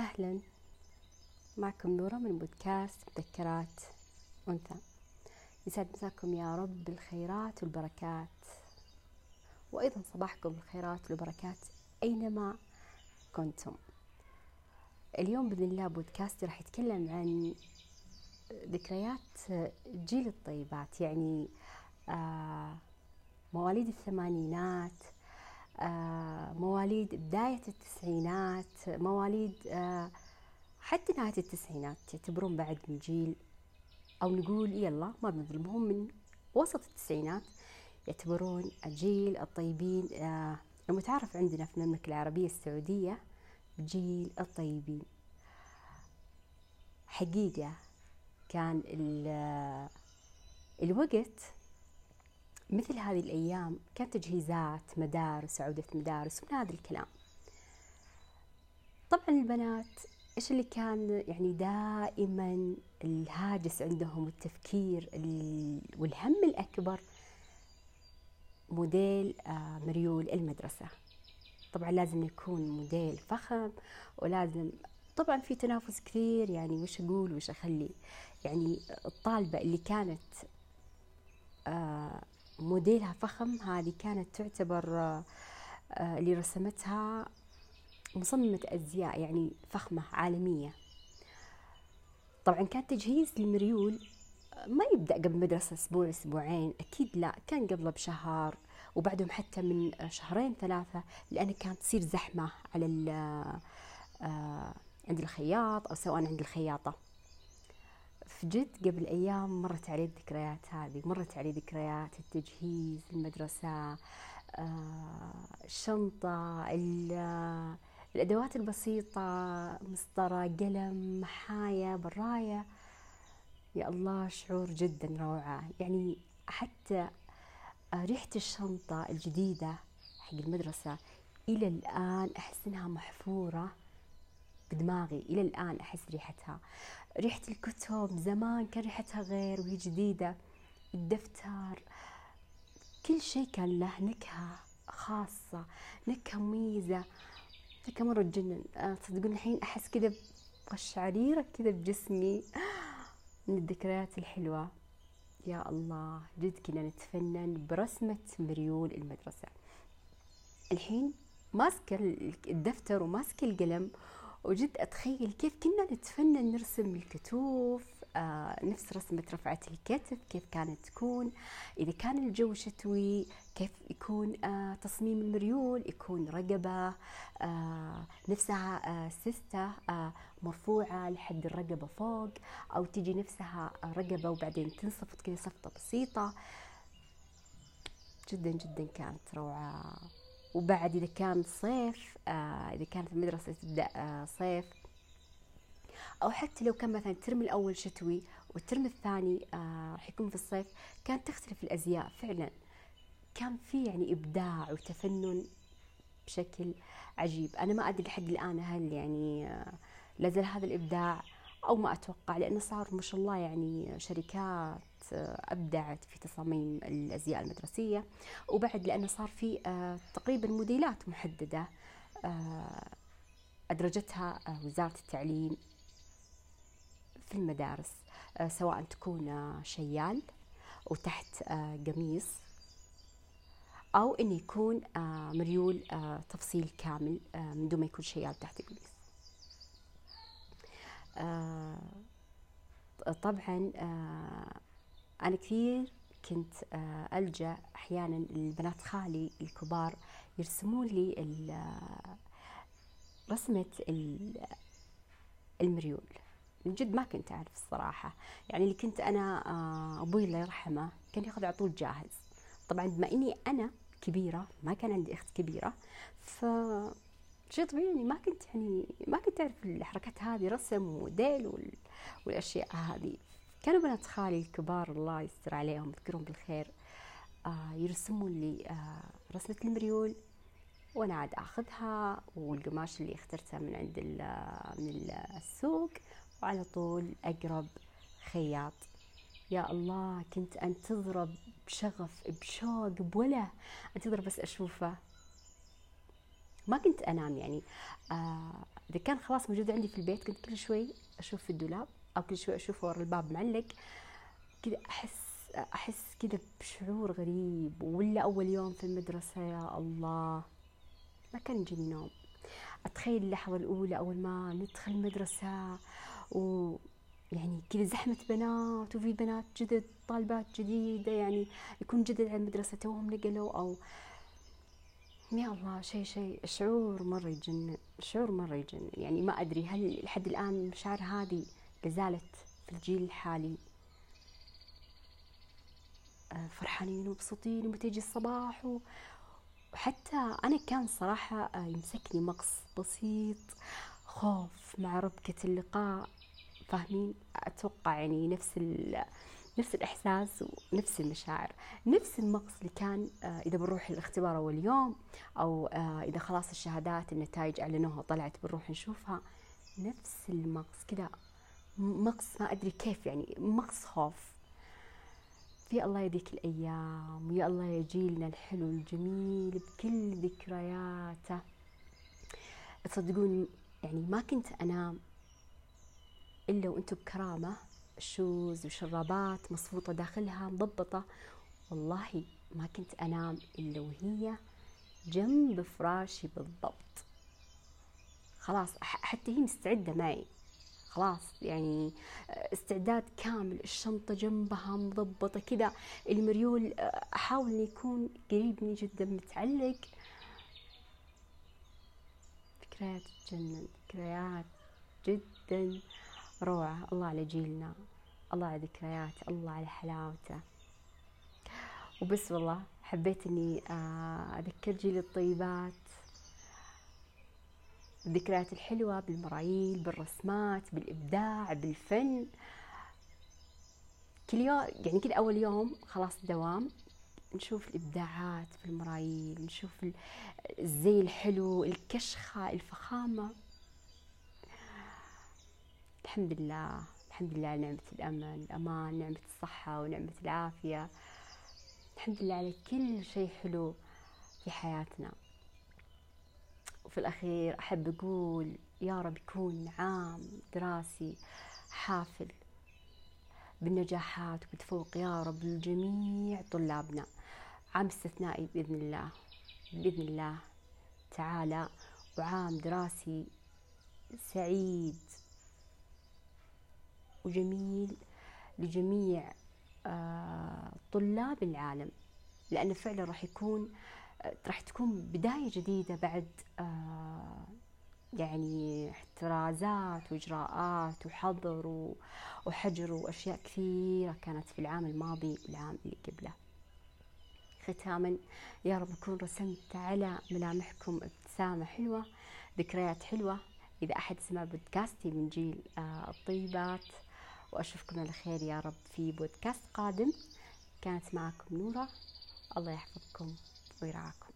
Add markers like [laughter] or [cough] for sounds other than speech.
أهلا. معكم نورة من بودكاست مذكرات أنثى. يسعد مساكم يا رب بالخيرات والبركات. وأيضا صباحكم بالخيرات والبركات أينما كنتم. اليوم بإذن الله بودكاستي راح يتكلم عن ذكريات جيل الطيبات يعني آه مواليد الثمانينات مواليد بداية التسعينات مواليد آه، حتى نهاية التسعينات يعتبرون بعد من جيل أو نقول يلا ما بنظلمهم من وسط التسعينات يعتبرون جيل الطيبين آه، المتعارف عندنا في المملكة العربية السعودية بجيل الطيبين. حقيقة كان الوقت مثل هذه الأيام كانت تجهيزات مدارس عودة مدارس ومن هذا الكلام. طبعا البنات إيش اللي كان يعني دائما الهاجس عندهم والتفكير والهم الأكبر؟ موديل آه، مريول المدرسة. طبعا لازم يكون موديل فخم ولازم طبعا في تنافس كثير يعني وش أقول وش أخلي؟ يعني الطالبة اللي كانت آه موديلها فخم. هذه كانت تعتبر آه، اللي رسمتها مصممة أزياء يعني فخمة عالمية. طبعا كان تجهيز المريول ما يبدأ قبل مدرسة أسبوع أسبوعين أكيد لا كان قبله بشهر وبعدهم حتى من شهرين ثلاثة لأن كانت تصير زحمة على آه، عند الخياط أو سواء عند الخياطة. في جد قبل أيام مرت علي الذكريات هذه مرت علي ذكريات التجهيز المدرسة آه، الشنطة الأدوات البسيطة مسطرة قلم محاية براية. يا الله شعور جدا روعة. يعني حتى ريحة الشنطة الجديدة حق المدرسة إلى الآن أحس إنها محفورة. بدماغي إلى الآن أحس ريحتها. ريحة الكتب زمان كان ريحتها غير وهي جديدة. الدفتر كل شيء كان له نكهة خاصة نكهة مميزة. نكهة مرة تجنن آه، تصدقون الحين أحس كذا بقشعريرة كذا بجسمي. [gasps] من الذكريات الحلوة. يا الله جد كنا نتفنن برسمة مريول المدرسة. الحين ماسكة الدفتر وماسكة القلم وجد أتخيل كيف كنا نتفنن نرسم الكتوف آه نفس رسمة رفعة الكتف كيف كانت تكون إذا كان الجو شتوي كيف يكون آه تصميم المريول يكون رقبة آه نفسها آه سستة آه مرفوعة لحد الرقبة فوق أو تجي نفسها رقبة وبعدين تنصفط كذا صفطة بسيطة. جدا جدا كانت روعة. وبعد إذا كان صيف آه إذا كانت المدرسة تبدأ آه صيف أو حتى لو كان مثلا الترم الأول شتوي والترم الثاني آه راح يكون في الصيف كانت تختلف الأزياء فعلا. كان في يعني إبداع وتفنن بشكل عجيب. أنا ما أدري لحد الآن هل يعني لازال هذا الإبداع أو ما أتوقع لأنه صار ما شاء الله يعني شركات أبدعت في تصاميم الأزياء المدرسية وبعد لأنه صار في آه، تقريبا موديلات محددة آه، أدرجتها آه، وزارة التعليم في المدارس سواء تكون شيال وتحت قميص أو إنه يكون مريول تفصيل كامل من دون ما يكون شيال تحت قميص. طبعا أنا كثير كنت آه، ألجأ أحيانا البنات خالي الكبار يرسمون لي آه، رسمة المريول. من جد ما كنت أعرف الصراحة. يعني اللي كنت أنا آه، أبوي الله يرحمه كان يأخذ على طول جاهز. طبعا بما إني أنا كبيرة ما كان عندي أخت كبيرة ف شيء طبيعي يعني ما كنت يعني ما كنت أعرف الحركات هذه رسم وموديل والأشياء هذه. كانوا بنات خالي الكبار الله يستر عليهم يذكرهم بالخير. آه يرسمون لي آه رسمة المريول وأنا عاد آخذها والقماش اللي اخترته من عند من السوق وعلى طول أقرب خياط. يا الله كنت أنتظره بشغف بشوق بوله. أنتظر بس أشوفه. ما كنت أنام يعني. آه إذا كان خلاص موجود عندي في البيت كنت كل شوي أشوف في الدولاب. أو كل شوي أشوف ورا الباب معلق كذا أحس أحس كذا بشعور غريب. ولا أول يوم في المدرسة يا الله. ما كان يجيني نوم. أتخيل اللحظة الأولى أول ما ندخل المدرسة و يعني كذا زحمة بنات وفي بنات جدد طالبات جديدة يعني يكون جدد على المدرسة توهم نقلوا أو يا الله شيء شيء شعور مرة يجنن شعور مرة يجنن يعني ما أدري هل لحد الآن المشاعر هذه لازالت في الجيل الحالي. آه، فرحانين ومبسوطين ومتى يجي الصباح وحتى أنا كان صراحة آه، يمسكني مقص بسيط خوف مع ربكة اللقاء. فاهمين؟ أتوقع يعني نفس نفس الإحساس ونفس المشاعر. نفس المقص اللي كان آه، إذا بنروح الاختبار أول يوم أو إذا خلاص الشهادات النتائج أعلنوها طلعت بنروح نشوفها. نفس المقص كذا. مقص ما أدري كيف يعني مقص خوف. في الله يديك الأيام ويا الله يجيلنا الحلو الجميل بكل ذكرياته. تصدقون يعني ما كنت أنام إلا وأنتم بكرامة شوز وشرابات مصفوطة داخلها مضبطة. والله ما كنت أنام إلا وهي جنب فراشي بالضبط. خلاص حتى هي مستعدة معي. خلاص يعني استعداد كامل الشنطة جنبها مضبطة كذا المريول أحاول أن يكون قريب مني جدا متعلق. ذكريات تجنن ذكريات جدا روعة. الله على جيلنا الله على ذكريات الله على حلاوته. وبس والله حبيت إني آه، أذكر جيل الطيبات. الذكريات الحلوة بالمرايل بالرسمات بالإبداع بالفن. كل يوم يعني كل أول يوم خلاص دوام. نشوف الإبداعات في المرايل نشوف الزي الحلو الكشخة الفخامة. الحمد لله الحمد لله نعمة الأمن الأمان نعمة الصحة ونعمة العافية. الحمد لله على كل شيء حلو في حياتنا. وفي الأخير أحب أقول يا رب يكون عام دراسي حافل بالنجاحات وبالتفوق يا رب لجميع طلابنا. عام استثنائي بإذن الله. بإذن الله تعالى وعام دراسي سعيد وجميل لجميع آه، طلاب العالم لأنه فعلا راح يكون راح تكون بداية جديدة بعد آه، يعني احترازات وإجراءات وحظر وحجر وأشياء كثيرة كانت في العام الماضي والعام اللي قبله. ختاما يا رب أكون رسمت على ملامحكم ابتسامة حلوة ذكريات حلوة. إذا أحد سمع بودكاستي من جيل آه، الطيبات وأشوفكم على خير يا رب في بودكاست قادم. كانت معكم نورة. الله يحفظكم. buraco.